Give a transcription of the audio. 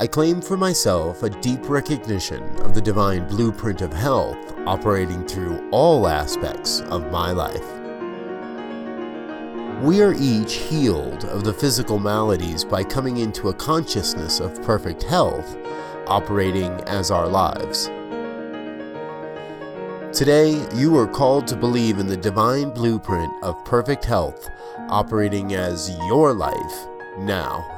I claim for myself a deep recognition of the divine blueprint of health operating through all aspects of my life. We are each healed of the physical maladies by coming into a consciousness of perfect health operating as our lives. Today, you are called to believe in the divine blueprint of perfect health operating as your life now.